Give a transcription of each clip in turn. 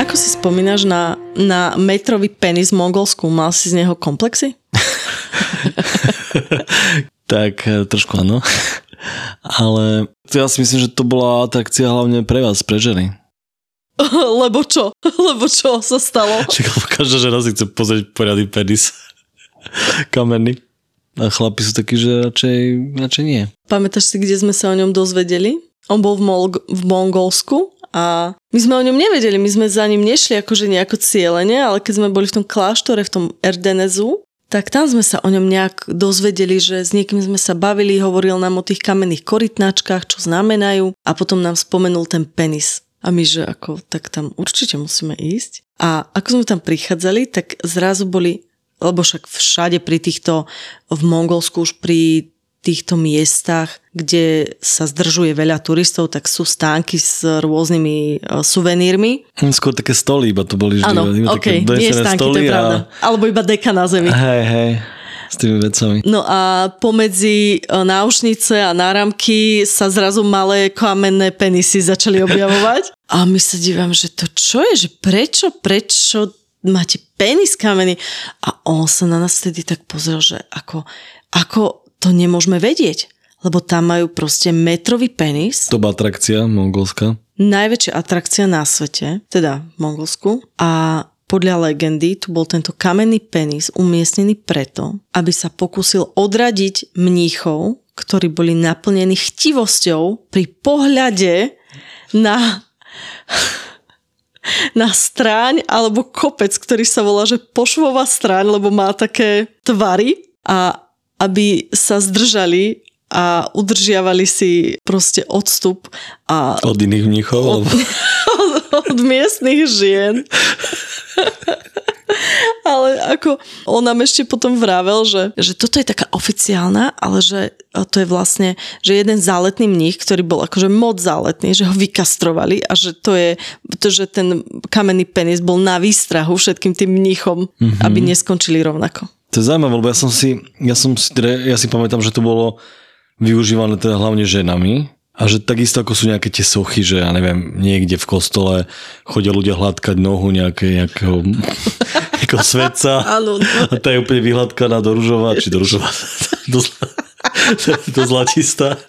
Ako si spomínaš na, na metrový penis v Mongolsku? Mal si z neho komplexy? tak e, trošku áno. Ale ja si myslím, že to bola atrakcia hlavne pre vás, pre ženy. Lebo čo? Lebo čo sa stalo? Čiže každá žena si chce pozrieť poriadny penis. Kamenný. A chlapi sú takí, že radšej, radšej nie. Pamätáš si, kde sme sa o ňom dozvedeli? On bol v, Mol- v Mongolsku a my sme o ňom nevedeli, my sme za ním nešli akože nejako cieľene, ale keď sme boli v tom kláštore, v tom Erdenezu, tak tam sme sa o ňom nejak dozvedeli, že s niekým sme sa bavili, hovoril nám o tých kamenných korytnačkách, čo znamenajú a potom nám spomenul ten penis. A my, že ako, tak tam určite musíme ísť. A ako sme tam prichádzali, tak zrazu boli, lebo však všade pri týchto, v Mongolsku už pri týchto miestach, kde sa zdržuje veľa turistov, tak sú stánky s rôznymi uh, suvenírmi. Skôr také stoly, iba to boli vždy. Áno, okay, nie stánky, to je pravda. A... Alebo iba deka na zemi. Hej, hej s tými vecami. No a pomedzi e, náušnice a náramky sa zrazu malé kamenné penisy začali objavovať. A my sa dívam, že to čo je, že prečo, prečo máte penis kamenný? A on sa na nás vtedy tak pozrel, že ako, ako to nemôžeme vedieť, lebo tam majú proste metrový penis. To bola atrakcia mongolská. Najväčšia atrakcia na svete, teda v Mongolsku. A podľa legendy tu bol tento kamenný penis umiestnený preto, aby sa pokúsil odradiť mníchov, ktorí boli naplnení chtivosťou pri pohľade na na stráň alebo kopec, ktorý sa volá, že pošvová stráň, lebo má také tvary a aby sa zdržali a udržiavali si proste odstup a... Od iných mnichov? Od, od, od miestnych žien. ale ako on nám ešte potom vravel, že, že toto je taká oficiálna, ale že to je vlastne, že jeden záletný mních, ktorý bol akože moc záletný, že ho vykastrovali a že to je, to, že ten kamenný penis bol na výstrahu všetkým tým mníchom, mm-hmm. aby neskončili rovnako. To je zaujímavé, lebo ja som si, ja som si, teda, ja si pamätám, že to bolo využívané teda hlavne ženami a že takisto ako sú nejaké tie sochy, že ja neviem, niekde v kostole chodia ľudia hladkať nohu nejaké, nejakého, nejakého svetca. No. a tá je úplne vyhladkaná do ružova, či do ružova, do, do zlatista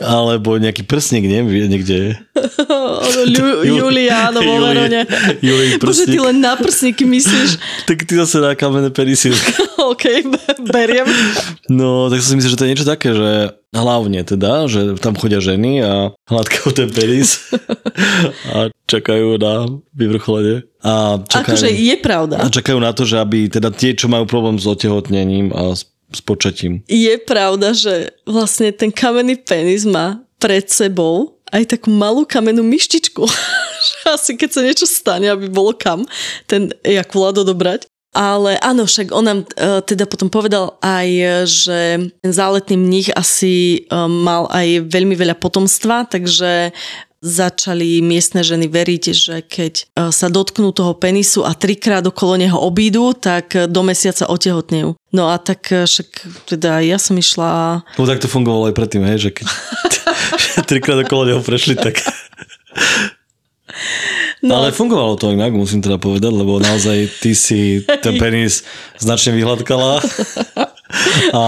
alebo nejaký prsník, neviem, niekde. Julia, áno, vo Verone. Bože, ty len na prsníky myslíš. tak ty zase na kamenné penisy. OK, beriem. No, tak som si myslel, že to je niečo také, že hlavne teda, že tam chodia ženy a hladkajú ten penis a čakajú na vyvrcholenie. A čakajú, akože je pravda. A čakajú na to, že aby teda tie, čo majú problém s otehotnením a s počatím. Je pravda, že vlastne ten kamenný penis má pred sebou aj takú malú kamennú myštičku. Asi keď sa niečo stane, aby bolo kam ten ejakulát odobrať. Ale áno, však on nám uh, teda potom povedal aj, že ten záletný mních asi uh, mal aj veľmi veľa potomstva, takže začali miestne ženy veriť, že keď e, sa dotknú toho penisu a trikrát okolo neho obídu, tak do mesiaca otehotnejú. No a tak e, však teda ja som išla... No tak to fungovalo aj predtým, hej, že keď trikrát okolo neho prešli, tak... No. Ale fungovalo to inak, musím teda povedať, lebo naozaj ty si ten penis značne vyhľadkala. A,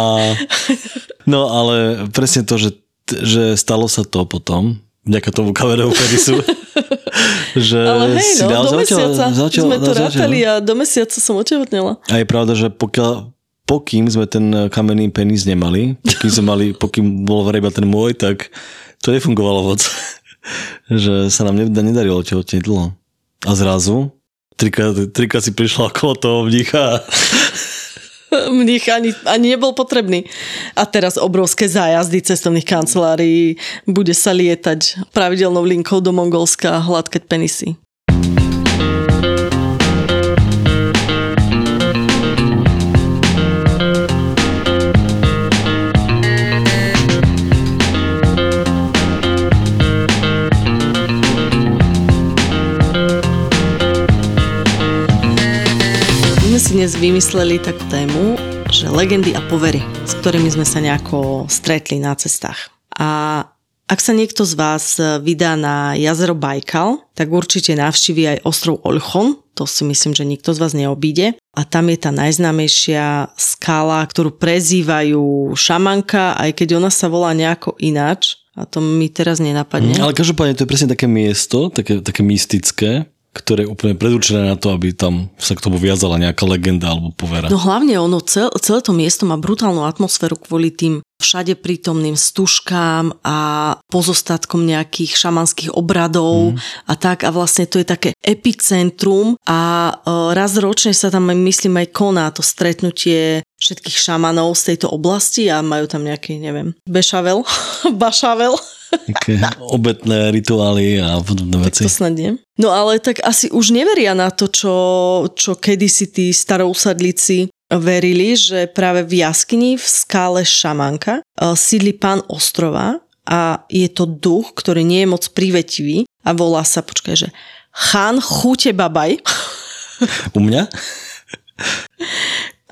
no ale presne to, že, že stalo sa to potom, vďaka tomu kamerovému penisu. že Ale hej, si no, do mesiaca zatiaľ, sme to rátali a do mesiaca som otehotnela. A je pravda, že pokiaľ, pokým sme ten kamenný penis nemali, pokým, sme mali, pokým bol v iba ten môj, tak to nefungovalo moc. že sa nám nedarilo otehotneť dlho. A zrazu trikrát, trikrát si prišla okolo toho mnicha Mních ani, ani nebol potrebný. A teraz obrovské zájazdy cestovných kancelárií. Bude sa lietať pravidelnou linkou do Mongolska a hladkať penisy. Dnes vymysleli takú tému, že legendy a povery, s ktorými sme sa nejako stretli na cestách. A ak sa niekto z vás vydá na jazero Bajkal, tak určite navštíví aj ostrov Olchon, to si myslím, že nikto z vás neobíde. A tam je tá najznámejšia skala, ktorú prezývajú šamanka, aj keď ona sa volá nejako ináč. A to mi teraz nenapadne. Ale každopádne to je presne také miesto, také, také mystické, ktoré je úplne predurčené na to, aby tam sa k tomu viazala nejaká legenda alebo povera. No hlavne ono, cel, celé to miesto má brutálnu atmosféru kvôli tým všade prítomným stužkám a pozostatkom nejakých šamanských obradov mm. a tak a vlastne to je také epicentrum a e, raz ročne sa tam myslím aj koná to stretnutie všetkých šamanov z tejto oblasti a majú tam nejaký, neviem, bešavel, bašavel. Také obetné rituály a podobné veci. To snad nie. No ale tak asi už neveria na to, čo, čo kedysi tí starousadlíci verili, že práve v jaskyni v skále Šamanka eh, sídli pán ostrova a je to duch, ktorý nie je moc privetivý a volá sa, počkaj, že Chan Chute Babaj. U mňa?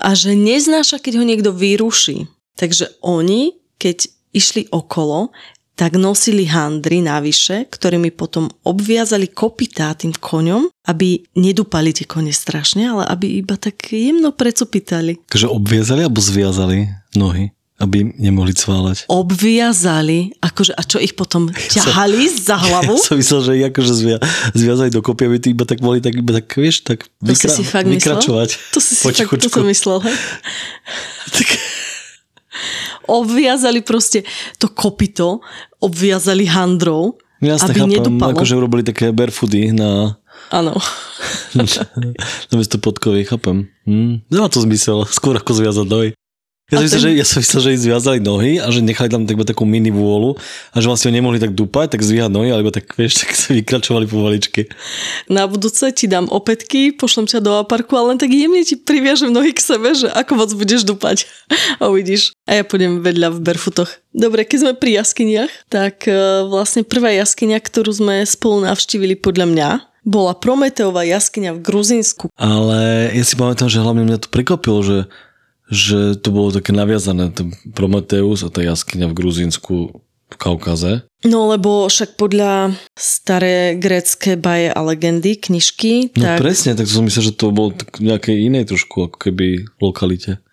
A že neznáša, keď ho niekto vyruší. Takže oni, keď išli okolo, tak nosili handry navyše, ktorými potom obviazali kopytá tým koňom, aby nedupali tie kone strašne, ale aby iba tak jemno precupitali. Takže obviazali alebo zviazali nohy? aby nemohli cválať. Obviazali, akože, a čo ich potom ťahali ja za hlavu? Ja som myslel, že ich akože zvia, zviazali do kopy, aby ty iba tak boli, tak iba tak, vieš, tak vykra, to si si fakt vykračovať. Myslel? To si si fakt, to som myslel, hej? tak obviazali proste to kopito, obviazali handrou, Jasne, aby chápem, nedupalo. akože urobili také barefoody na... Áno. Namiesto podkovy, chápem. Hm. Nemá to zmysel, skôr ako zviazať nohy. Ja som, myslel, že, ja som myslel, že ich zviazali nohy a že nechali tam takú, takú mini vôľu a že vlastne ho nemohli tak dupať, tak zvíhať nohy, alebo tak vieš, tak sa vykračovali pomaličky. Na budúce ti dám opätky, pošlem ťa do aparku a len tak jemne ti priviažem nohy k sebe, že ako moc budeš dupať. A uvidíš. A ja pôjdem vedľa v berfutoch. Dobre, keď sme pri jaskyniach, tak e, vlastne prvá jaskyňa, ktorú sme spolu navštívili podľa mňa, bola Prometeová jaskyňa v Gruzínsku. Ale ja si pamätám, že hlavne mňa to prekvapilo, že že to bolo také naviazané, ten Prometeus a tá jaskyňa v Gruzínsku v Kaukaze. No lebo však podľa staré grécké baje a legendy, knižky, no, tak... presne, tak som myslel, že to bolo tak nejakej inej trošku, ako keby lokalite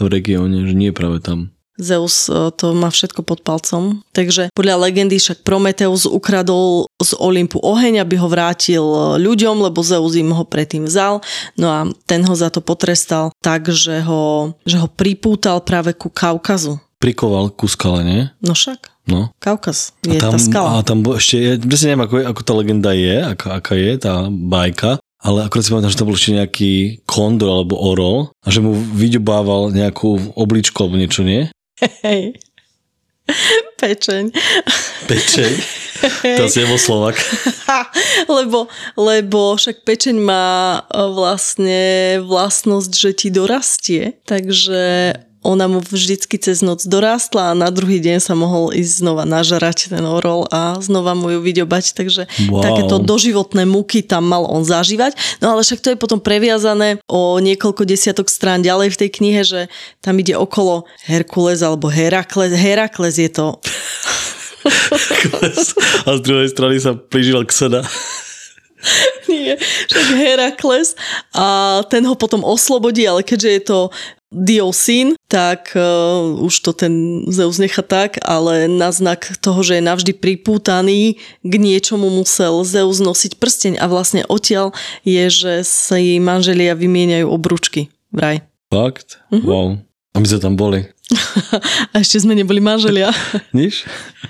v regióne, že nie práve tam. Zeus e, to má všetko pod palcom. Takže podľa legendy však Prometeus ukradol z Olympu oheň, aby ho vrátil e, ľuďom, lebo Zeus im ho predtým vzal. No a ten ho za to potrestal tak, že ho, že ho pripútal práve ku Kaukazu. Prikoval ku skale, nie? No však. No. Kaukaz je a tam, tá skala. A tam ešte, ja presne neviem, ako, ako tá legenda je, aká, aká je tá bajka, ale akorát si pamätám, že tam bol ešte nejaký kondor alebo orol a že mu vyďobával nejakú obličku alebo niečo, nie? Hej. Pečeň. Pečeň? To si nebol Slovak. lebo, lebo však pečeň má e, vlastne vlastnosť, že ti dorastie, takže ona mu vždycky cez noc dorástla a na druhý deň sa mohol ísť znova nažarať ten orol a znova mu ju vyďobať, takže wow. takéto doživotné muky tam mal on zažívať. No ale však to je potom previazané o niekoľko desiatok strán ďalej v tej knihe, že tam ide okolo Herkules alebo Herakles. Herakles je to... a z druhej strany sa plížil Xena. Nie, však Herakles a ten ho potom oslobodí, ale keďže je to Diosín, tak uh, už to ten Zeus necha tak, ale na znak toho, že je navždy pripútaný k niečomu musel Zeus nosiť prsteň a vlastne odtiaľ je, že sa jej manželia vymieňajú obručky vraj. Fakt? Uh-huh. Wow. A my sme tam boli. A ešte sme neboli manželia. Nič?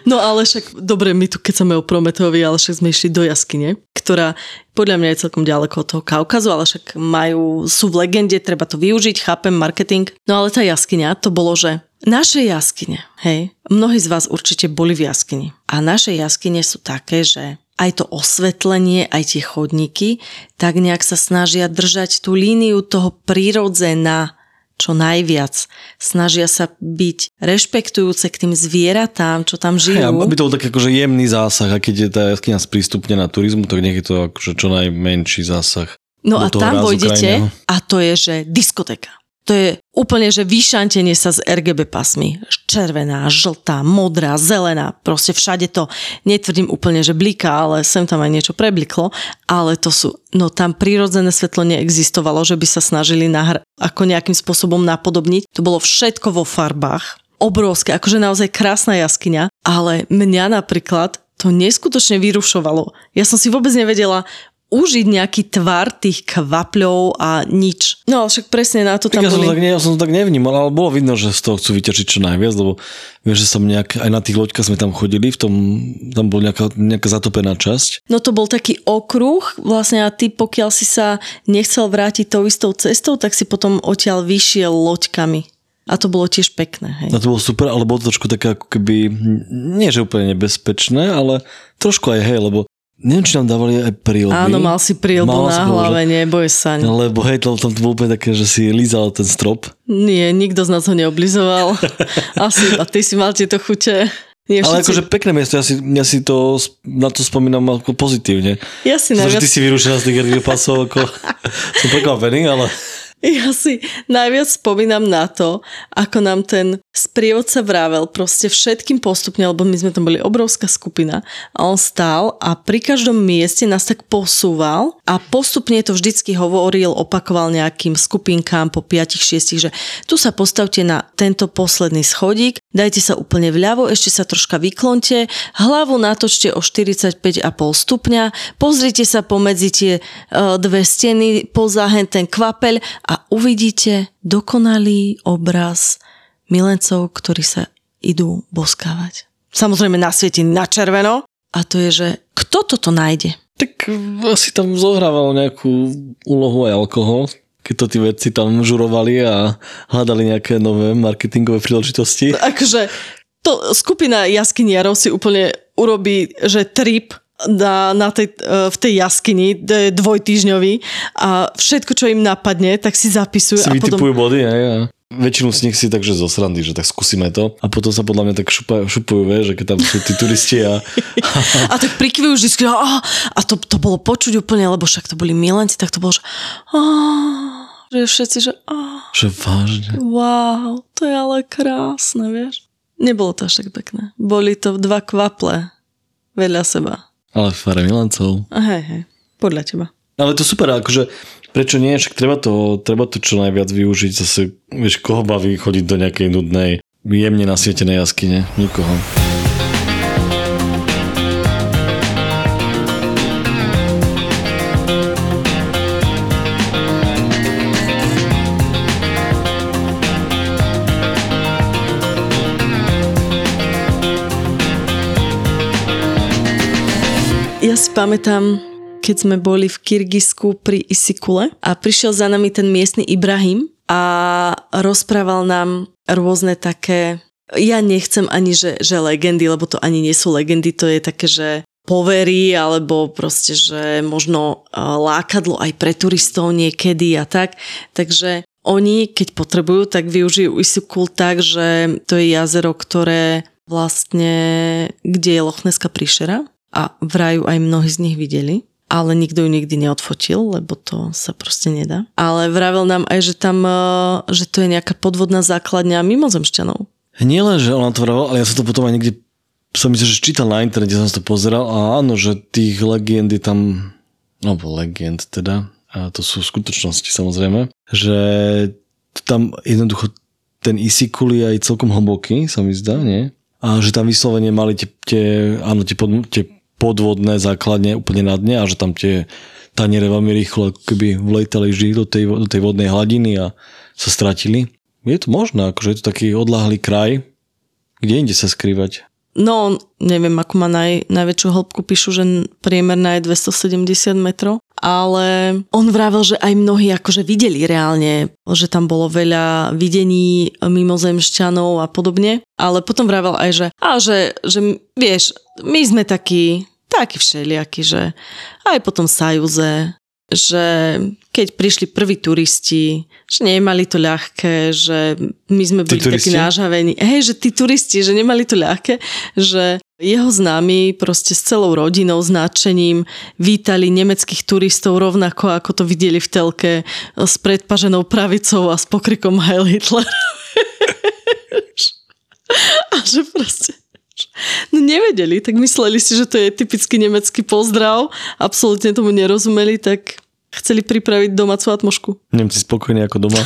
No ale však, dobre, my tu keď sme o Prometeovi, ale však sme išli do jaskyne, ktorá podľa mňa je celkom ďaleko od toho Kaukazu, ale však majú, sú v legende, treba to využiť, chápem, marketing. No ale tá jaskyňa, to bolo, že naše jaskyne, hej, mnohí z vás určite boli v jaskyni. A naše jaskyne sú také, že aj to osvetlenie, aj tie chodníky, tak nejak sa snažia držať tú líniu toho prírodzená, čo najviac. Snažia sa byť rešpektujúce k tým zvieratám, čo tam žijú. Hey, aby to bol taký akože jemný zásah, a keď je tá jaskyňa sprístupnená turizmu, tak nech je to akože čo najmenší zásah. No a tam vojdete krajného. a to je, že diskoteka. To je úplne, že vyšantenie sa z RGB pasmy. Červená, žltá, modrá, zelená. Proste všade to, netvrdím úplne, že bliká, ale sem tam aj niečo prebliklo. Ale to sú, no tam prírodzené svetlo neexistovalo, že by sa snažili nahr- ako nejakým spôsobom napodobniť. To bolo všetko vo farbách. Obrovské, akože naozaj krásna jaskyňa. Ale mňa napríklad to neskutočne vyrušovalo. Ja som si vôbec nevedela užiť nejaký tvar tých kvapľov a nič. No však presne na to Tak tam ja, som boli... to tak, ja som to tak nevnímal, ale bolo vidno, že z toho chcú vyťažiť čo najviac, lebo vieš, že som nejak, aj na tých loďkách sme tam chodili, v tom, tam bola nejaká, nejaká zatopená časť. No to bol taký okruh, vlastne a ty pokiaľ si sa nechcel vrátiť tou istou cestou, tak si potom odtiaľ vyšiel loďkami. A to bolo tiež pekné, hej. A to bolo super, ale bolo to trošku také ako keby, nie že úplne nebezpečné, ale trošku aj hej, lebo neviem, či nám dávali aj prílby. Áno, mal si prílbu Mala na bolo, hlave, neboj sa. Že, lebo hej, to, tam to bolo úplne také, že si lízal ten strop. Nie, nikto z nás ho neoblizoval. Asi, a ty si mal tieto chute. Nie, Ale všetci- akože pekné miesto, ja si, ja si to, na to spomínam ako pozitívne. Ja si že najviac ty si vyrušená z tých pasov, ako som prekvapený, ale Ja si najviac spomínam na to, ako nám ten sprievodca vravel proste všetkým postupne, lebo my sme tam boli obrovská skupina a on stál a pri každom mieste nás tak posúval a postupne to vždycky hovoril, opakoval nejakým skupinkám po 5-6, že tu sa postavte na tento posledný schodík, dajte sa úplne vľavo, ešte sa troška vyklonte, hlavu natočte o 45,5 stupňa, pozrite sa pomedzi tie uh, dve steny, poza hen ten kvapeľ uvidíte dokonalý obraz milencov, ktorí sa idú boskávať. Samozrejme nasvietí na červeno a to je, že kto toto nájde? tak asi tam zohrával nejakú úlohu aj alkohol, keď to tí vedci tam žurovali a hľadali nejaké nové marketingové príležitosti. Akože to skupina jaskyniarov si úplne urobí, že trip na, na tej, e, v tej jaskyni d- dvojtýždňový a všetko, čo im napadne, tak si zapisujú Si a vytipujú potom... body, hej, a väčšinu z nich si takže zo srandy, že tak skúsime to. A potom sa podľa mňa tak šupa, šupujú, vieš, že keď tam sú tí turisti a A tak prikvyjú vždy, a, a to, to bolo počuť úplne, lebo však to boli milenci, tak to bolo, že, a, že všetci, že a, že vážne. wow, to je ale krásne, vieš. Nebolo to až tak pekné. Boli to dva kvaple vedľa seba. Ale fare milancov. Hej, hej, podľa teba. Ale to super, akože prečo nie, však treba to, treba to čo najviac využiť, zase, vieš, koho baví chodiť do nejakej nudnej, jemne nasvietenej jaskyne, nikoho. Pamätám, keď sme boli v Kyrgyzsku pri Isikule a prišiel za nami ten miestny Ibrahim a rozprával nám rôzne také, ja nechcem ani, že, že legendy, lebo to ani nie sú legendy, to je také, že povery, alebo proste, že možno lákadlo aj pre turistov niekedy a tak. Takže oni, keď potrebujú, tak využijú Isikul tak, že to je jazero, ktoré vlastne, kde je Lochneska príšera a v raju aj mnohí z nich videli ale nikto ju nikdy neodfotil, lebo to sa proste nedá. Ale vravel nám aj, že tam, e, že to je nejaká podvodná základňa mimozemšťanov. Nie len, že on vravel, ale ja som to potom aj niekde som myslel, že čítal na internete, som to pozeral a áno, že tých legend je tam, no legend teda, a to sú skutočnosti samozrejme, že tam jednoducho ten Isikul je aj celkom hlboký, sa mi zdá, nie? A že tam vyslovene mali tie, tie, áno, tie, pod, tie podvodné základne úplne na dne a že tam tie taniere veľmi rýchlo ako keby vlejtali vždy do tej, do tej vodnej hladiny a sa stratili. je to možné, akože je to taký odláhlý kraj, kde inde sa skrývať. No, neviem, ako má naj, najväčšiu hĺbku, píšu, že priemerná je 270 metrov, ale on vravel, že aj mnohí akože videli reálne, že tam bolo veľa videní mimozemšťanov a podobne, ale potom vravel aj, že, a že, že vieš, my sme takí, takí všelijakí, že aj potom Sajúze, že keď prišli prví turisti, že nemali to ľahké, že my sme boli takí nážavení. Hej, že tí turisti, že nemali to ľahké, že jeho známi proste s celou rodinou, s nadšením vítali nemeckých turistov rovnako, ako to videli v telke s predpaženou pravicou a s pokrikom Heil Hitler. a že proste No nevedeli, tak mysleli si, že to je typický nemecký pozdrav, absolútne tomu nerozumeli, tak chceli pripraviť domácu atmošku. Nemci spokojní ako doma.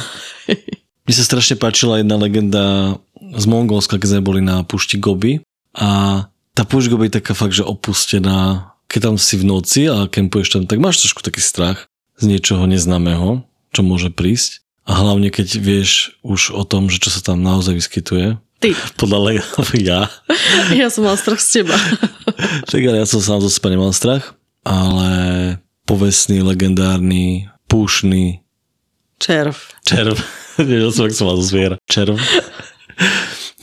Mne sa strašne páčila jedna legenda z Mongolska, keď sme boli na púšti Gobi a tá púšť Gobi je taká fakt, že opustená. Keď tam si v noci a kempuješ tam, tak máš trošku taký strach z niečoho neznámeho, čo môže prísť. A hlavne keď vieš už o tom, že čo sa tam naozaj vyskytuje. Ty. Podľa leg- ja. Ja som mal strach z teba. tak ja som sám zo seba nemal strach, ale povestný, legendárny, púšny Červ. Červ. Nevedel som, ak som mal zviera. Červ.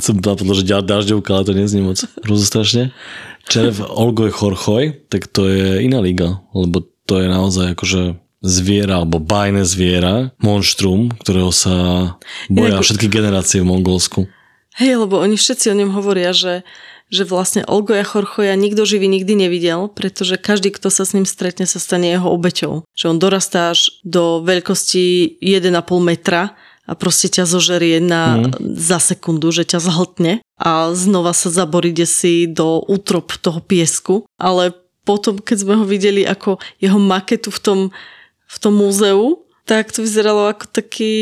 som napadlo, že dažďovka, ale to neznie moc rozostrašne. Červ Olgoj Chorchoj, tak to je iná liga, lebo to je naozaj akože zviera, alebo bajné zviera, monštrum, ktorého sa boja Inak... všetky generácie v Mongolsku. Hej, lebo oni všetci o ňom hovoria, že že vlastne Olgoja Chorchoja nikto živý nikdy nevidel, pretože každý, kto sa s ním stretne, sa stane jeho obeťou. Že on dorastá až do veľkosti 1,5 metra a proste ťa zožerie na, mm. za sekundu, že ťa zhltne a znova sa zaborí si do útrop toho piesku. Ale potom, keď sme ho videli ako jeho maketu v tom, v tom múzeu, tak to vyzeralo ako taký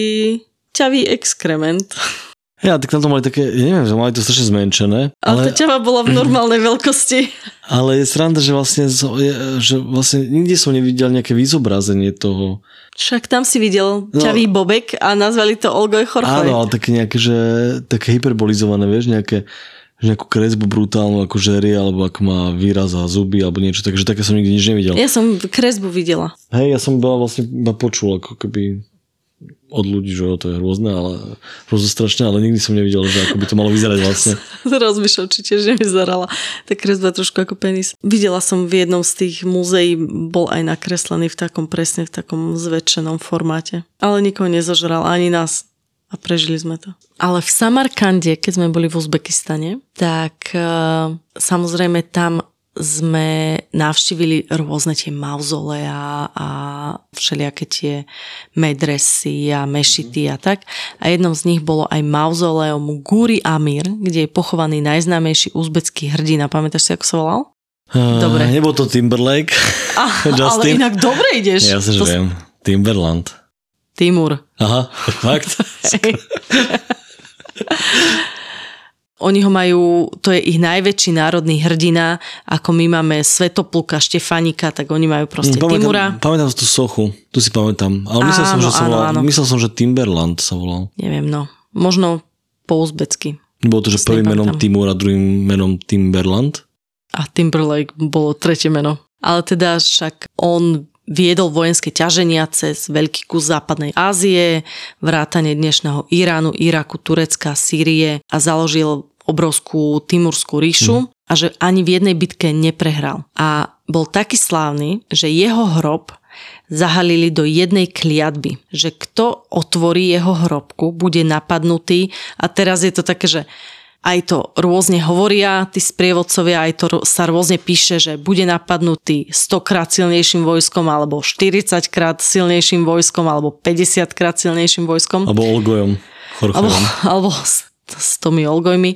ťavý exkrement. Ja, tak tam to mali také, neviem, že mali to strašne zmenšené. Ale, ale tá ťava bola v normálnej veľkosti. Ale je sranda, že vlastne, že vlastne nikde som nevidel nejaké vyzobrazenie toho. Však tam si videl no, ťavý bobek a nazvali to Olgoj Chorchoj. Áno, ale také nejaké, že také hyperbolizované, vieš, nejaké že nejakú kresbu brutálnu, ako žerie, alebo ako má výraz a zuby, alebo niečo, takže také som nikdy nič nevidel. Ja som kresbu videla. Hej, ja som bola vlastne iba počul, ako keby od ľudí, že to je rôzne, ale strašne, ale nikdy som nevidel, že ako by to malo vyzerať vlastne. Rozmýšľam, či tiež nevyzerala tá kresba trošku ako penis. Videla som v jednom z tých múzeí, bol aj nakreslený v takom presne, v takom zväčšenom formáte. Ale nikoho nezožral, ani nás. A prežili sme to. Ale v Samarkande, keď sme boli v Uzbekistane, tak uh, samozrejme tam sme navštívili rôzne tie mauzolea a všelijaké tie medresy a mešity a tak. A jednom z nich bolo aj mauzoleum Guri Amir, kde je pochovaný najznámejší uzbecký hrdina. Pamätáš si, ako sa volal? Dobre. Uh, nebol to Timberlake. Ah, ale inak dobre ideš. Ja sa to... viem. Timberland. Timur. Aha, fakt? Oni ho majú, to je ich najväčší národný hrdina, ako my máme Svetopluka, Štefanika, tak oni majú proste pamätám, Timura. Pamätám tú sochu, tu si pamätám. Ale myslel, áno, som, že sa volal, áno. myslel som, že Timberland sa volal. Neviem, no. Možno po uzbecky. Bolo to, že prvým menom Timur a druhým menom Timberland? A Timberlake bolo tretie meno. Ale teda však on viedol vojenské ťaženia cez veľký kus západnej Ázie, vrátane dnešného Iránu, Iraku, Turecka, Sýrie a založil obrovskú Timurskú ríšu mm. a že ani v jednej bitke neprehral. A bol taký slávny, že jeho hrob zahalili do jednej kliatby, že kto otvorí jeho hrobku, bude napadnutý a teraz je to také, že aj to rôzne hovoria, tí sprievodcovia, aj to sa rôzne píše, že bude napadnutý 100 krát silnejším vojskom, alebo 40 krát silnejším vojskom, alebo 50 krát silnejším vojskom. Alebo Olgojom. Alebo, alebo s tomi Olgojmi.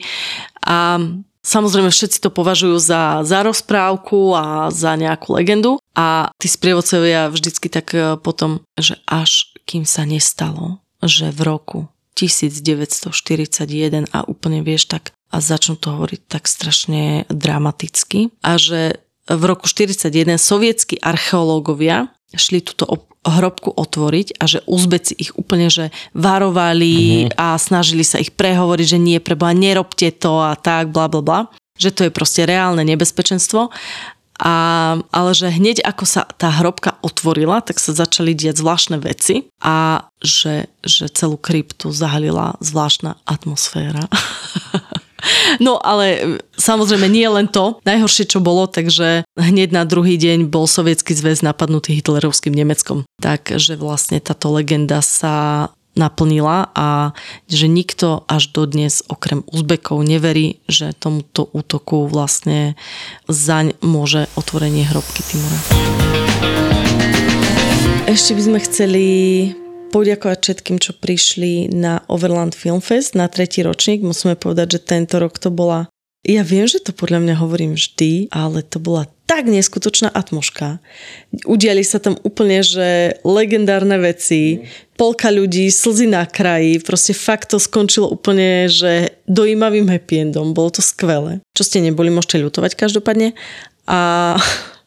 A Samozrejme, všetci to považujú za, za rozprávku a za nejakú legendu. A tí sprievodcovia vždycky tak e, potom, že až kým sa nestalo, že v roku 1941 a úplne vieš tak a začnú to hovoriť tak strašne dramaticky a že v roku 1941 sovietskí archeológovia šli túto hrobku otvoriť a že Uzbeci ich úplne že varovali mm-hmm. a snažili sa ich prehovoriť, že nie, preboha, nerobte to a tak, bla bla bla. Že to je proste reálne nebezpečenstvo. A, ale že hneď ako sa tá hrobka otvorila, tak sa začali diať zvláštne veci a že, že celú kryptu zahalila zvláštna atmosféra. No ale samozrejme nie len to. Najhoršie, čo bolo, takže hneď na druhý deň bol sovietský zväz napadnutý hitlerovským Nemeckom. Takže vlastne táto legenda sa naplnila a že nikto až dodnes okrem Uzbekov neverí, že tomuto útoku vlastne zaň môže otvorenie hrobky Timura. Ešte by sme chceli poďakovať všetkým, čo prišli na Overland Film Fest na tretí ročník. Musíme povedať, že tento rok to bola ja viem, že to podľa mňa hovorím vždy, ale to bola tak neskutočná atmoška. Udiali sa tam úplne, že legendárne veci, polka ľudí, slzy na kraji, proste fakt to skončilo úplne, že dojímavým happy endom. Bolo to skvelé. Čo ste neboli, môžete ľutovať každopádne. A,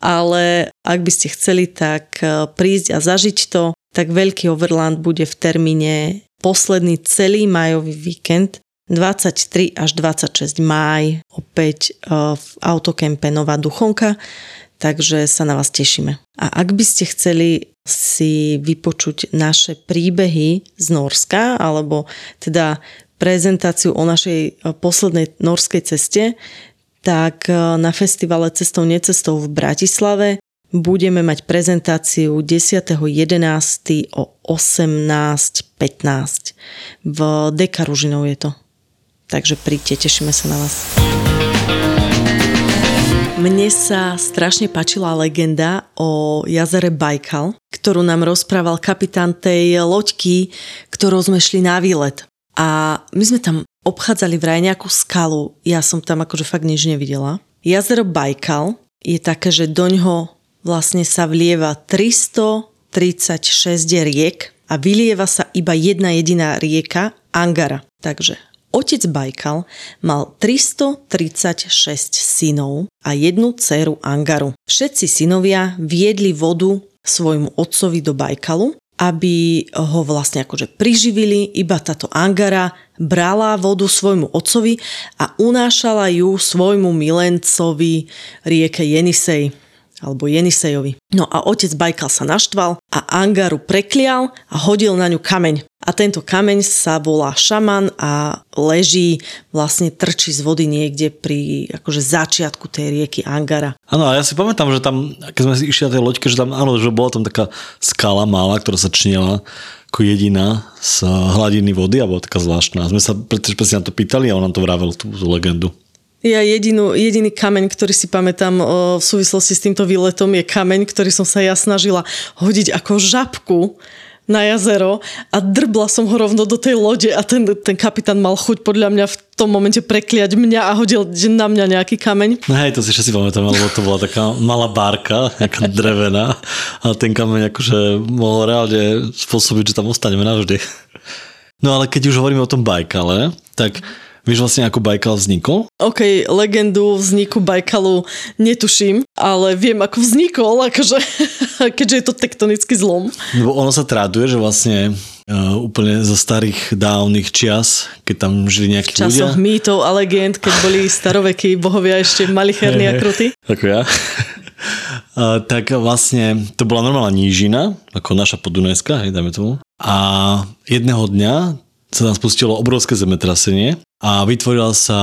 ale ak by ste chceli, tak eh, prísť a zažiť to tak Veľký Overland bude v termíne posledný celý majový víkend 23 až 26 máj opäť e, v autokempe Nová Duchonka, takže sa na vás tešíme. A ak by ste chceli si vypočuť naše príbehy z Norska, alebo teda prezentáciu o našej e, poslednej norskej ceste, tak e, na festivale Cestou necestou v Bratislave budeme mať prezentáciu 10.11. o 18.15. V Deka je to. Takže príďte, tešíme sa na vás. Mne sa strašne páčila legenda o jazere Bajkal, ktorú nám rozprával kapitán tej loďky, ktorou sme šli na výlet. A my sme tam obchádzali vraj nejakú skalu. Ja som tam akože fakt nič nevidela. Jazero Bajkal je také, že doňho vlastne sa vlieva 336 riek a vylieva sa iba jedna jediná rieka Angara. Takže otec Bajkal mal 336 synov a jednu dceru Angaru. Všetci synovia viedli vodu svojmu otcovi do Bajkalu, aby ho vlastne akože priživili, iba táto Angara brala vodu svojmu otcovi a unášala ju svojmu milencovi rieke Jenisej alebo Jenisejovi. No a otec Bajkal sa naštval a Angaru preklial a hodil na ňu kameň. A tento kameň sa volá šaman a leží, vlastne trčí z vody niekde pri akože začiatku tej rieky Angara. Áno, a ja si pamätám, že tam, keď sme si išli na tej loďke, že tam, áno, že bola tam taká skala malá, ktorá sa činila ako jediná z hladiny vody a bola taká zvláštna. Sme sa presne na to pýtali a on nám to vravel, tú legendu. Ja jedinú, jediný kameň, ktorý si pamätám v súvislosti s týmto výletom je kameň, ktorý som sa ja snažila hodiť ako žabku na jazero a drbla som ho rovno do tej lode a ten, ten kapitán mal chuť podľa mňa v tom momente prekliať mňa a hodil na mňa nejaký kameň. No hej, to si všetci pamätám, lebo to bola taká malá bárka, nejaká drevená a ten kameň akože mohol reálne spôsobiť, že tam ostaneme navždy. No ale keď už hovoríme o tom Bajkale, tak Vieš vlastne, ako Bajkal vznikol? OK, legendu vzniku Bajkalu netuším, ale viem, ako vznikol, akože, keďže je to tektonický zlom. Lebo ono sa traduje, že vlastne uh, úplne zo starých dávnych čias, keď tam žili nejakí v ľudia. mýtov a legend, keď boli starovekí bohovia ešte malicherní a krutí. Ako ja. Uh, tak vlastne to bola normálna nížina, ako naša podunajská, hej, dáme tomu. A jedného dňa sa tam spustilo obrovské zemetrasenie a vytvorila sa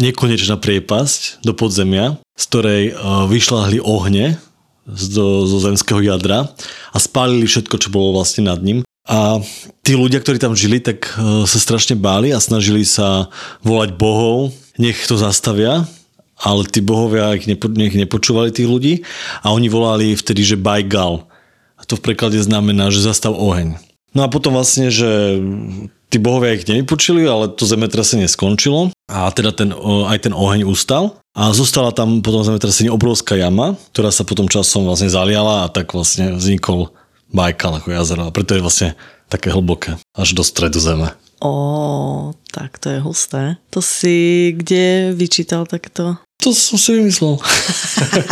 nekonečná priepasť do podzemia, z ktorej e, vyšľahli ohne zo, zo zemského jadra a spálili všetko, čo bolo vlastne nad ním. A tí ľudia, ktorí tam žili, tak e, sa strašne báli a snažili sa volať bohov, nech to zastavia, ale tí bohovia ich nepo, nech nepočúvali tých ľudí a oni volali vtedy, že Bajgal. A to v preklade znamená, že zastav oheň. No a potom vlastne, že tí bohovia ich nevypočili, ale to zemetrasenie skončilo a teda ten, aj ten oheň ustal. A zostala tam potom zemetrasenie obrovská jama, ktorá sa potom časom vlastne zaliala a tak vlastne vznikol Bajkal ako jazero. A preto je vlastne také hlboké, až do stredu zeme. Ó, tak to je husté. To si kde vyčítal takto? To som si vymyslel.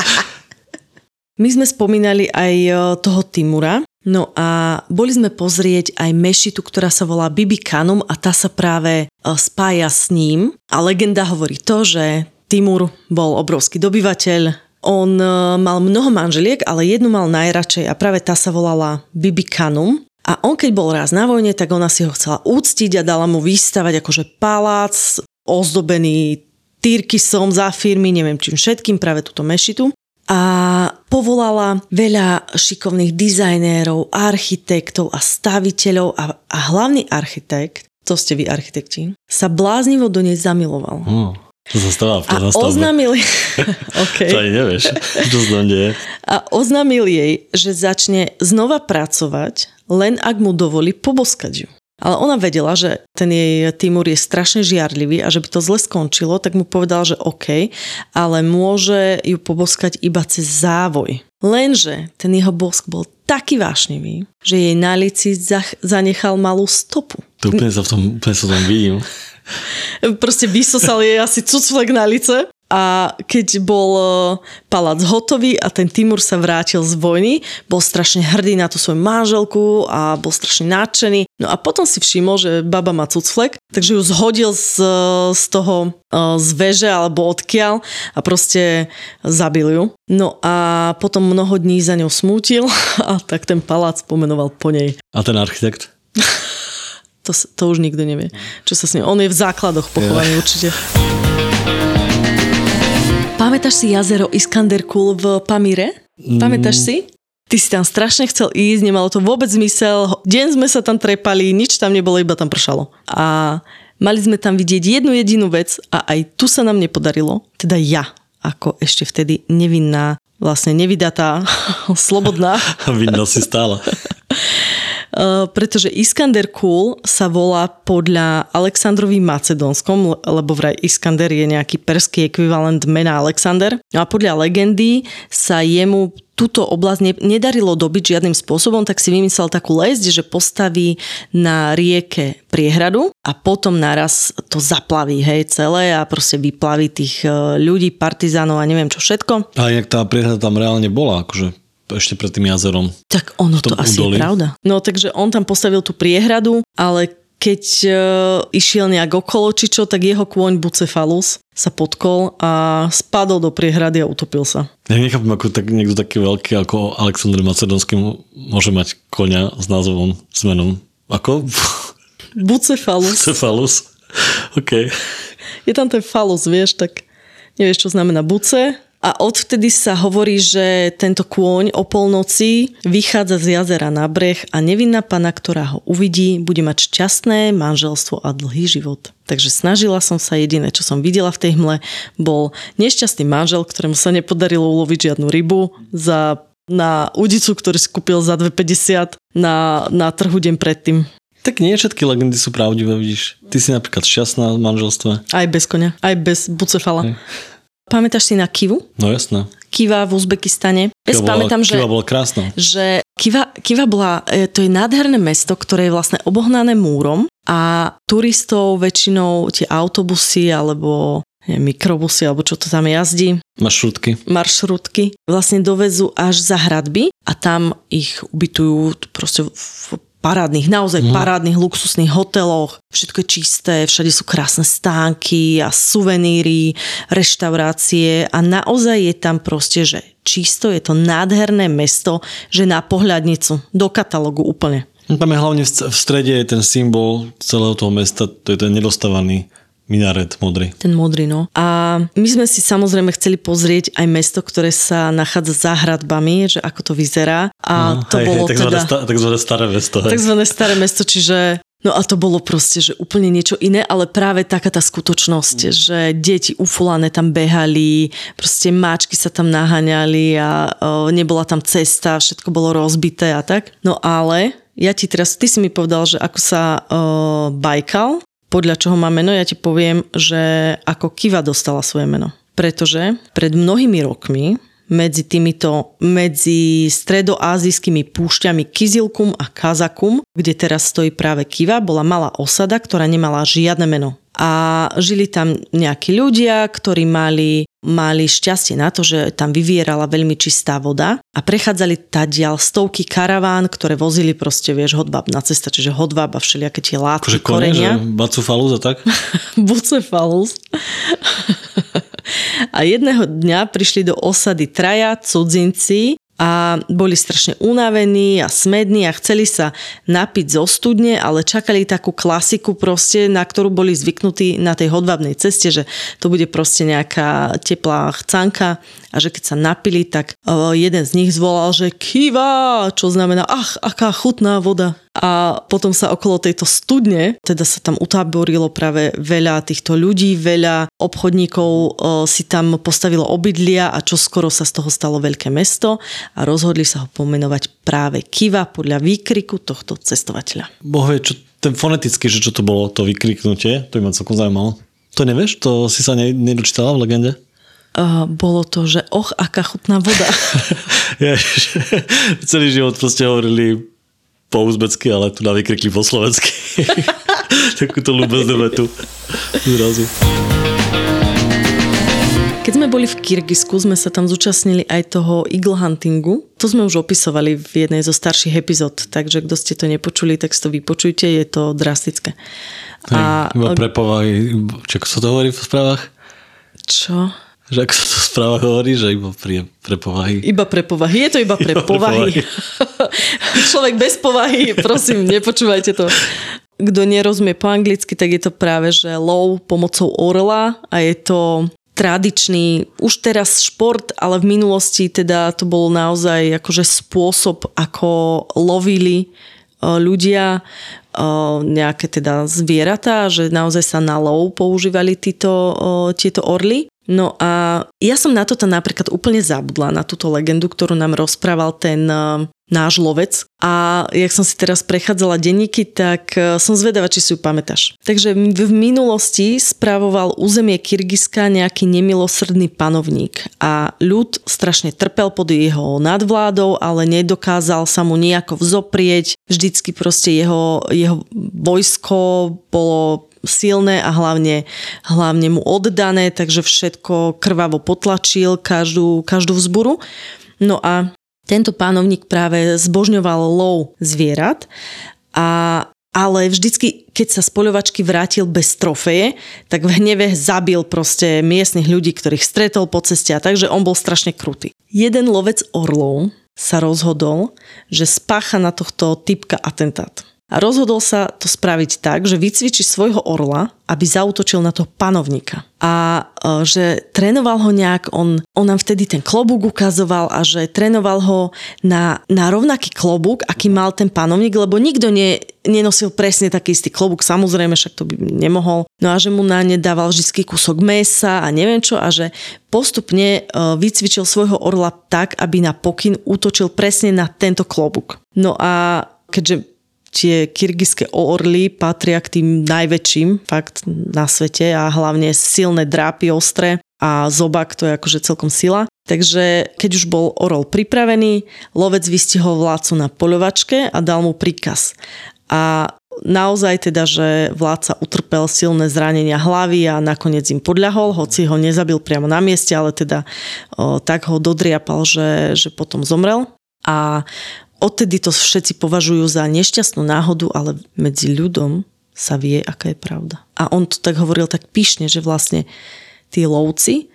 My sme spomínali aj toho Timura, No a boli sme pozrieť aj mešitu, ktorá sa volá Bibi Kanum a tá sa práve e, spája s ním. A legenda hovorí to, že Timur bol obrovský dobyvateľ, on e, mal mnoho manželiek, ale jednu mal najradšej a práve tá sa volala Bibi Kanum. A on keď bol raz na vojne, tak ona si ho chcela úctiť a dala mu vystavať akože palác ozdobený Tyrkisom, firmy, neviem čím všetkým, práve túto mešitu a povolala veľa šikovných dizajnérov, architektov a staviteľov a, a hlavný architekt, to ste vy architekti, sa bláznivo do nej zamiloval. Hmm. To sa stáva v a oznámil... okay. to ani nevieš, čo sa deje. A oznámil jej, že začne znova pracovať, len ak mu dovolí poboskať ju. Ale ona vedela, že ten jej Timur je strašne žiarlivý a že by to zle skončilo, tak mu povedal, že OK, ale môže ju poboskať iba cez závoj. Lenže ten jeho bosk bol taký vášnivý, že jej na lici zanechal malú stopu. To úplne sa v tom, úplne sa tom vidím. Proste vysosal jej asi cucflek na lice a keď bol e, palác hotový a ten Timur sa vrátil z vojny, bol strašne hrdý na tú svoju manželku a bol strašne nadšený. No a potom si všimol, že baba má cucflek, takže ju zhodil z, z toho e, z veže alebo odkiaľ a proste zabil ju. No a potom mnoho dní za ňou smútil a tak ten palác pomenoval po nej. A ten architekt? to, to už nikto nevie, čo sa s ním... On je v základoch pochovaný yeah. určite. Pamätáš si jazero Iskanderkul v Pamire? Pamätáš si? Ty si tam strašne chcel ísť, nemalo to vôbec zmysel. Deň sme sa tam trepali, nič tam nebolo, iba tam pršalo. A mali sme tam vidieť jednu jedinú vec a aj tu sa nám nepodarilo. Teda ja, ako ešte vtedy nevinná, vlastne nevydatá, slobodná. Vinná si stála. Eh, pretože Iskander Kul sa volá podľa Aleksandrovi Macedónskom, lebo vraj Iskander je nejaký perský ekvivalent mena Alexander. No a podľa legendy sa jemu túto oblasť ne, nedarilo dobiť žiadnym spôsobom, tak si vymyslel takú lesť, že postaví na rieke priehradu a potom naraz to zaplaví, hej, celé a proste vyplaví tých eh, ľudí, partizánov a neviem čo všetko. A inak tá priehrada tam reálne bola, akože ešte pred tým jazerom. Tak ono to asi údoli. je pravda. No takže on tam postavil tú priehradu, ale keď uh, išiel nejak okolo či čo, tak jeho kôň Bucephalus sa potkol a spadol do priehrady a utopil sa. Ja nechápem, ako tak, niekto taký veľký ako Aleksandr Macedonský môže mať koňa s názvom, s menom. Ako? Bucephalus. Bucephalus. OK. Je tam ten falus, vieš, tak nevieš, čo znamená buce, a odvtedy sa hovorí, že tento kôň o polnoci vychádza z jazera na breh a nevinná pana, ktorá ho uvidí, bude mať šťastné manželstvo a dlhý život. Takže snažila som sa, jediné, čo som videla v tej hmle, bol nešťastný manžel, ktorému sa nepodarilo uloviť žiadnu rybu za, na udicu, ktorý si kúpil za 2,50 na, na trhu deň predtým. Tak nie všetky legendy sú pravdivé, vidíš. Ty si napríklad šťastná v manželstve. Aj bez konia, aj bez bucefala. Pamätáš si na Kivu? No jasné. Kiva v Uzbekistane. Ja si pamätám, že, Kiva bola krásna. Že Kiva, Kiva bola, e, to je nádherné mesto, ktoré je vlastne obohnané múrom a turistov väčšinou tie autobusy alebo nie, mikrobusy alebo čo to tam jazdí. Maršrutky. Maršrutky. Vlastne dovezú až za hradby a tam ich ubytujú proste v parádnych, naozaj mm. parádnych luxusných hoteloch. Všetko je čisté, všade sú krásne stánky a suveníry, reštaurácie a naozaj je tam proste, že čisto, je to nádherné mesto, že na pohľadnicu, do katalógu úplne. Tam je hlavne v strede je ten symbol celého toho mesta, to je ten nedostávaný Minaret modrý. Ten modrý, no. A my sme si samozrejme chceli pozrieť aj mesto, ktoré sa nachádza za hradbami, že ako to vyzerá. A no, to hej, bolo hej, takzvané, teda... Sta- takzvané staré mesto. Hej. Takzvané staré mesto, čiže No a to bolo proste, že úplne niečo iné, ale práve taká tá skutočnosť, mm. že deti ufulané tam behali, proste máčky sa tam naháňali a o, nebola tam cesta, všetko bolo rozbité a tak. No ale ja ti teraz, ty si mi povedal, že ako sa o, Bajkal podľa čoho má meno, ja ti poviem, že ako Kiva dostala svoje meno. Pretože pred mnohými rokmi medzi týmito, medzi stredoázijskými púšťami Kizilkum a Kazakum, kde teraz stojí práve Kiva, bola malá osada, ktorá nemala žiadne meno. A žili tam nejakí ľudia, ktorí mali, mali šťastie na to, že tam vyvierala veľmi čistá voda a prechádzali tadiaľ stovky karaván, ktoré vozili proste, vieš, hodvab na cesta, čiže hodvab a všelijaké tie látky, Akože kone, korenia. bacufalus a tak? Bucephalus. a jedného dňa prišli do osady traja cudzinci a boli strašne unavení a smední a chceli sa napiť zo studne, ale čakali takú klasiku proste, na ktorú boli zvyknutí na tej hodvabnej ceste, že to bude proste nejaká teplá chcanka a že keď sa napili, tak e, jeden z nich zvolal, že kiva, čo znamená, ach, aká chutná voda. A potom sa okolo tejto studne, teda sa tam utáborilo práve veľa týchto ľudí, veľa obchodníkov e, si tam postavilo obydlia a čo skoro sa z toho stalo veľké mesto a rozhodli sa ho pomenovať práve Kiva podľa výkriku tohto cestovateľa. Boh vie, čo, ten fonetický, že čo to bolo, to vykriknutie, to by ma celkom zaujímalo. To nevieš? To si sa ne, nedočítala v legende? Uh, bolo to, že och, aká chutná voda. Ja, celý život proste hovorili po uzbecky, ale tu na vykrikli po slovensky. Takúto ľúbeznú vetu. Zrazu. Keď sme boli v Kyrgyzsku, sme sa tam zúčastnili aj toho eagle huntingu. To sme už opisovali v jednej zo starších epizód, takže kto ste to nepočuli, tak si to vypočujte, je to drastické. A... Iba čo sa to hovorí v správach? Čo? Že ako sa to v správach hovorí, že iba pre, pre povahy. Iba pre povahy. Je to iba pre Iba pre povahy. Človek bez povahy, prosím, nepočúvajte to. Kto nerozumie po anglicky, tak je to práve, že lov pomocou orla a je to tradičný, už teraz šport, ale v minulosti teda to bol naozaj akože spôsob, ako lovili e, ľudia e, nejaké teda zvieratá, že naozaj sa na lov používali títo, e, tieto orly. No a ja som na toto napríklad úplne zabudla, na túto legendu, ktorú nám rozprával ten uh, náš lovec. A jak som si teraz prechádzala denníky, tak uh, som zvedavá, či si ju pamätáš. Takže v minulosti spravoval územie Kyrgyzska nejaký nemilosrdný panovník a ľud strašne trpel pod jeho nadvládou, ale nedokázal sa mu nejako vzoprieť. Vždycky proste jeho, jeho vojsko bolo silné a hlavne, hlavne mu oddané, takže všetko krvavo potlačil, každú, každú vzburu. No a tento pánovník práve zbožňoval lov zvierat a ale vždycky, keď sa z poľovačky vrátil bez trofeje, tak v hneve zabil proste miestnych ľudí, ktorých stretol po ceste a takže on bol strašne krutý. Jeden lovec orlov sa rozhodol, že spácha na tohto typka atentát. A rozhodol sa to spraviť tak, že vycvičí svojho orla, aby zautočil na toho panovníka. A e, že trénoval ho nejak, on, on nám vtedy ten klobúk ukazoval a že trénoval ho na, na rovnaký klobúk, aký mal ten panovník, lebo nikto ne, nenosil presne taký istý klobúk, samozrejme, však to by nemohol. No a že mu na ne dával vždy kúsok mesa a neviem čo a že postupne e, vycvičil svojho orla tak, aby na pokyn útočil presne na tento klobúk. No a keďže tie kyrgyzské orly patria k tým najväčším fakt na svete a hlavne silné drápy ostré a zobak to je akože celkom sila. Takže keď už bol orol pripravený, lovec vystihol vládcu na poľovačke a dal mu príkaz. A naozaj teda, že vládca utrpel silné zranenia hlavy a nakoniec im podľahol, hoci ho nezabil priamo na mieste, ale teda o, tak ho dodriapal, že, že potom zomrel. A odtedy to všetci považujú za nešťastnú náhodu, ale medzi ľudom sa vie, aká je pravda. A on to tak hovoril tak pyšne, že vlastne tí lovci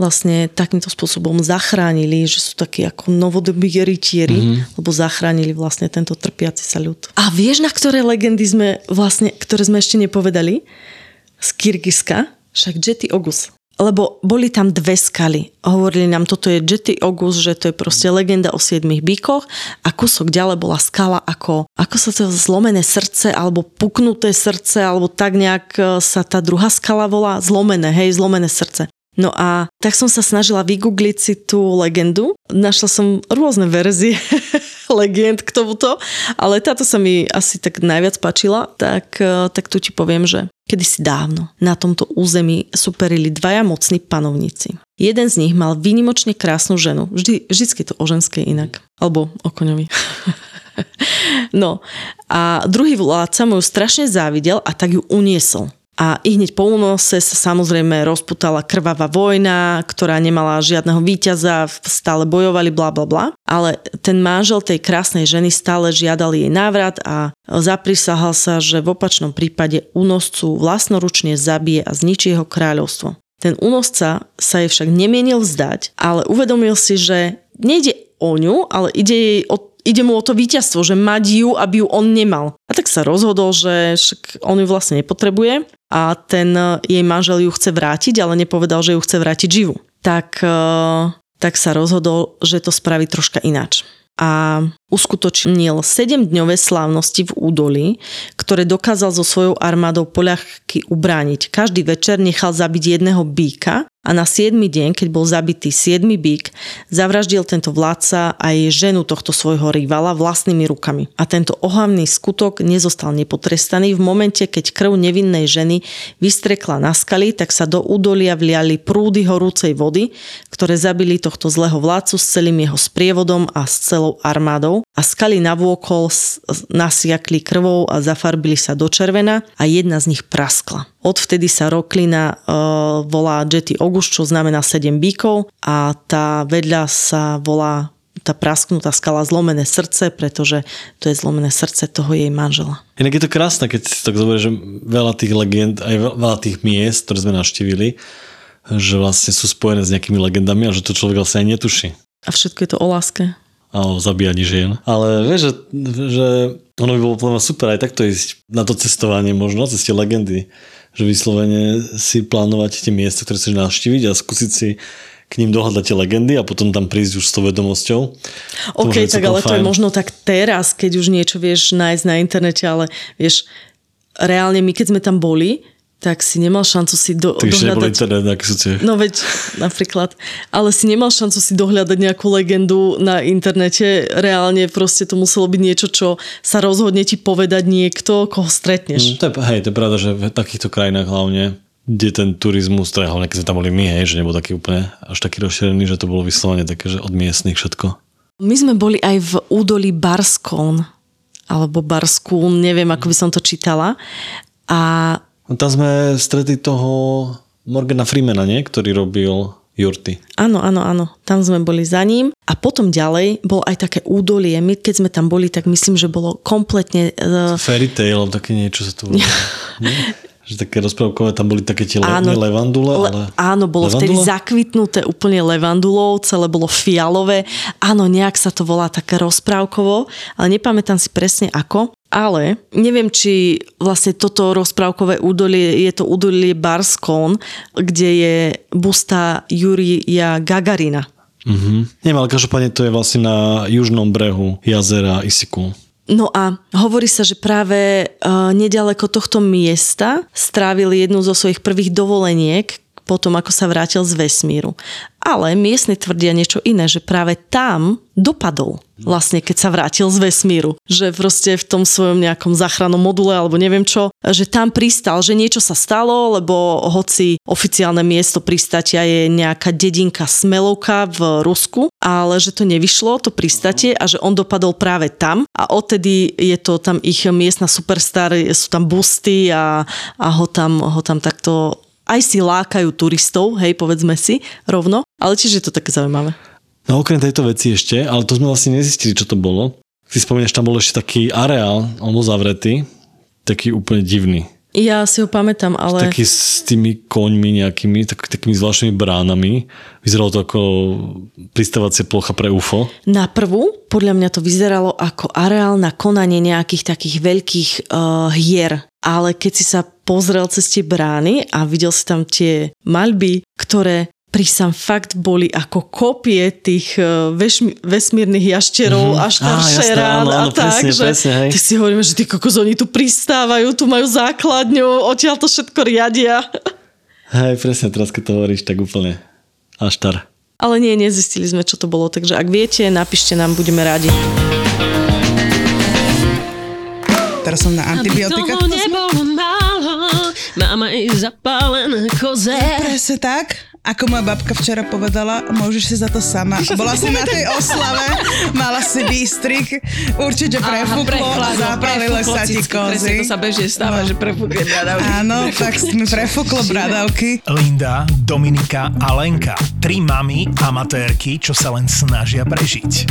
vlastne takýmto spôsobom zachránili, že sú takí ako novodobí rytieri, mm-hmm. lebo zachránili vlastne tento trpiaci sa ľud. A vieš, na ktoré legendy sme vlastne, ktoré sme ešte nepovedali? Z Kyrgyzska, však Jetty Ogus lebo boli tam dve skaly. Hovorili nám, toto je Jetty Ogus, že to je proste legenda o siedmých bykoch a kúsok ďalej bola skala ako, ako sa to zlomené srdce alebo puknuté srdce alebo tak nejak e, sa tá druhá skala volá zlomené, hej, zlomené srdce. No a tak som sa snažila vygoogliť si tú legendu. Našla som rôzne verzie legend k tomuto, ale táto sa mi asi tak najviac páčila. Tak, e, tak tu ti poviem, že kedysi dávno na tomto území superili dvaja mocní panovníci. Jeden z nich mal výnimočne krásnu ženu. Vždy, vždycky to o ženskej inak. Alebo o koňovi. no a druhý vládca mu strašne závidel a tak ju uniesol A i hneď po únose sa samozrejme rozputala krvavá vojna, ktorá nemala žiadneho víťaza, stále bojovali, bla bla bla. Ale ten manžel tej krásnej ženy stále žiadal jej návrat a zaprisahal sa, že v opačnom prípade únoscu vlastnoručne zabije a zničí jeho kráľovstvo. Ten únosca sa jej však nemienil vzdať, ale uvedomil si, že nejde o ňu, ale ide jej o ide mu o to víťazstvo, že mať ju, aby ju on nemal. A tak sa rozhodol, že však on ju vlastne nepotrebuje a ten e, jej manžel ju chce vrátiť, ale nepovedal, že ju chce vrátiť živú. Tak, e, tak sa rozhodol, že to spraví troška ináč a uskutočnil 7-dňové slávnosti v údolí, ktoré dokázal so svojou armádou poľahky ubrániť. Každý večer nechal zabiť jedného býka a na 7. deň, keď bol zabitý 7. bík, zavraždil tento vládca aj ženu tohto svojho rivala vlastnými rukami. A tento ohavný skutok nezostal nepotrestaný. V momente, keď krv nevinnej ženy vystrekla na skaly, tak sa do údolia vliali prúdy horúcej vody, ktoré zabili tohto zlého vládcu s celým jeho sprievodom a s celou armádou a skaly navôkol nasiakli krvou a zafarbili sa do červena a jedna z nich praskla. Odvtedy sa roklina uh, volá Jetty August, čo znamená 7 bíkov a tá vedľa sa volá tá prasknutá skala zlomené srdce, pretože to je zlomené srdce toho jej manžela. Inak je to krásne, keď si tak zoberie, že veľa tých legend, aj veľa tých miest, ktoré sme navštívili, že vlastne sú spojené s nejakými legendami a že to človek vlastne aj netuší. A všetko je to o láske. A o zabíjaní žien. Ale vieš, že, že ono by bolo podľa super aj takto ísť na to cestovanie možno, cez tie legendy že vyslovene si plánovať tie miesta, ktoré chceš navštíviť a skúsiť si k ním dohľadať tie legendy a potom tam prísť už s tou vedomosťou. OK, tak ale fajn. to je možno tak teraz, keď už niečo vieš nájsť na internete, ale vieš, reálne my keď sme tam boli, tak si nemal šancu si do, Takže dohľadať... internet, ak sú tie... No veď, napríklad. Ale si nemal šancu si dohľadať nejakú legendu na internete. Reálne proste to muselo byť niečo, čo sa rozhodne ti povedať niekto, koho stretneš. Mm, to je, hej, to je pravda, že v takýchto krajinách hlavne kde ten turizmus, teda hlavne keď sme tam boli my, hej, že nebol taký úplne až taký rozšírený, že to bolo vyslovene také, že od miestnych všetko. My sme boli aj v údolí Barskón, alebo Barskún, neviem, ako by som to čítala. A tam sme stretli toho Morgana Freemana, nie? Ktorý robil jurty. Áno, áno, áno. Tam sme boli za ním. A potom ďalej bol aj také údolie. My keď sme tam boli, tak myslím, že bolo kompletne... Uh... Fairy tale, také niečo sa tu že také rozprávkové, tam boli také tie áno, levandule, ale... Le, áno, bolo levandule? vtedy zakvitnuté úplne levandulou, celé bolo fialové. Áno, nejak sa to volá také rozprávkovo, ale nepamätám si presne ako. Ale neviem, či vlastne toto rozprávkové údolie, je to údolie Barskon, kde je busta Jurija Gagarina. Mm-hmm. Nie, ale každopádne to je vlastne na južnom brehu jazera Isiku. No a hovorí sa, že práve uh, nedaleko tohto miesta strávil jednu zo svojich prvých dovoleniek potom, ako sa vrátil z vesmíru. Ale miestni tvrdia niečo iné, že práve tam dopadol vlastne, keď sa vrátil z vesmíru. Že proste v tom svojom nejakom záchrannom module alebo neviem čo, že tam pristal, že niečo sa stalo, lebo hoci oficiálne miesto pristatia je nejaká dedinka Smelovka v Rusku, ale že to nevyšlo, to pristatie a že on dopadol práve tam a odtedy je to tam ich miestna superstar, sú tam busty a, a ho, tam, ho tam takto aj si lákajú turistov, hej, povedzme si, rovno, ale tiež je to také zaujímavé. No okrem tejto veci ešte, ale to sme vlastne nezistili, čo to bolo. Si spomínaš, tam bol ešte taký areál, on bol zavretý, taký úplne divný. Ja si ho pamätám, ale... Taký s tými koňmi nejakými, tak, takými zvláštnymi bránami. Vyzeralo to ako pristávacia plocha pre UFO. Na prvú, podľa mňa to vyzeralo ako areál na konanie nejakých takých veľkých uh, hier. Ale keď si sa pozrel cez tie brány a videl si tam tie maľby, ktoré prísam fakt boli ako kopie tých e, vešmi, vesmírnych jašterov mm-hmm. až tam šerán a tak, presne, že presne, hej. ty si hovoríme, že tí kokos, oni tu pristávajú, tu majú základňu, odtiaľ to všetko riadia. Hej, presne, teraz keď to hovoríš, tak úplne až tar. Ale nie, nezistili sme, čo to bolo, takže ak viete, napíšte nám, budeme radi. Teraz som na antibiotika. Mama je zapálená koze. Presne tak. ako moja babka včera povedala, môžeš si za to sama. Bola si na tej oslave, mala si výstrik, určite prefúklo a zapálili sa ti kozy. To sa bežne stáva, že prefúkne bradavky. Áno, tak mi prefúklo bradavky. Linda, Dominika a Lenka. Tri mami amatérky, čo sa len snažia prežiť.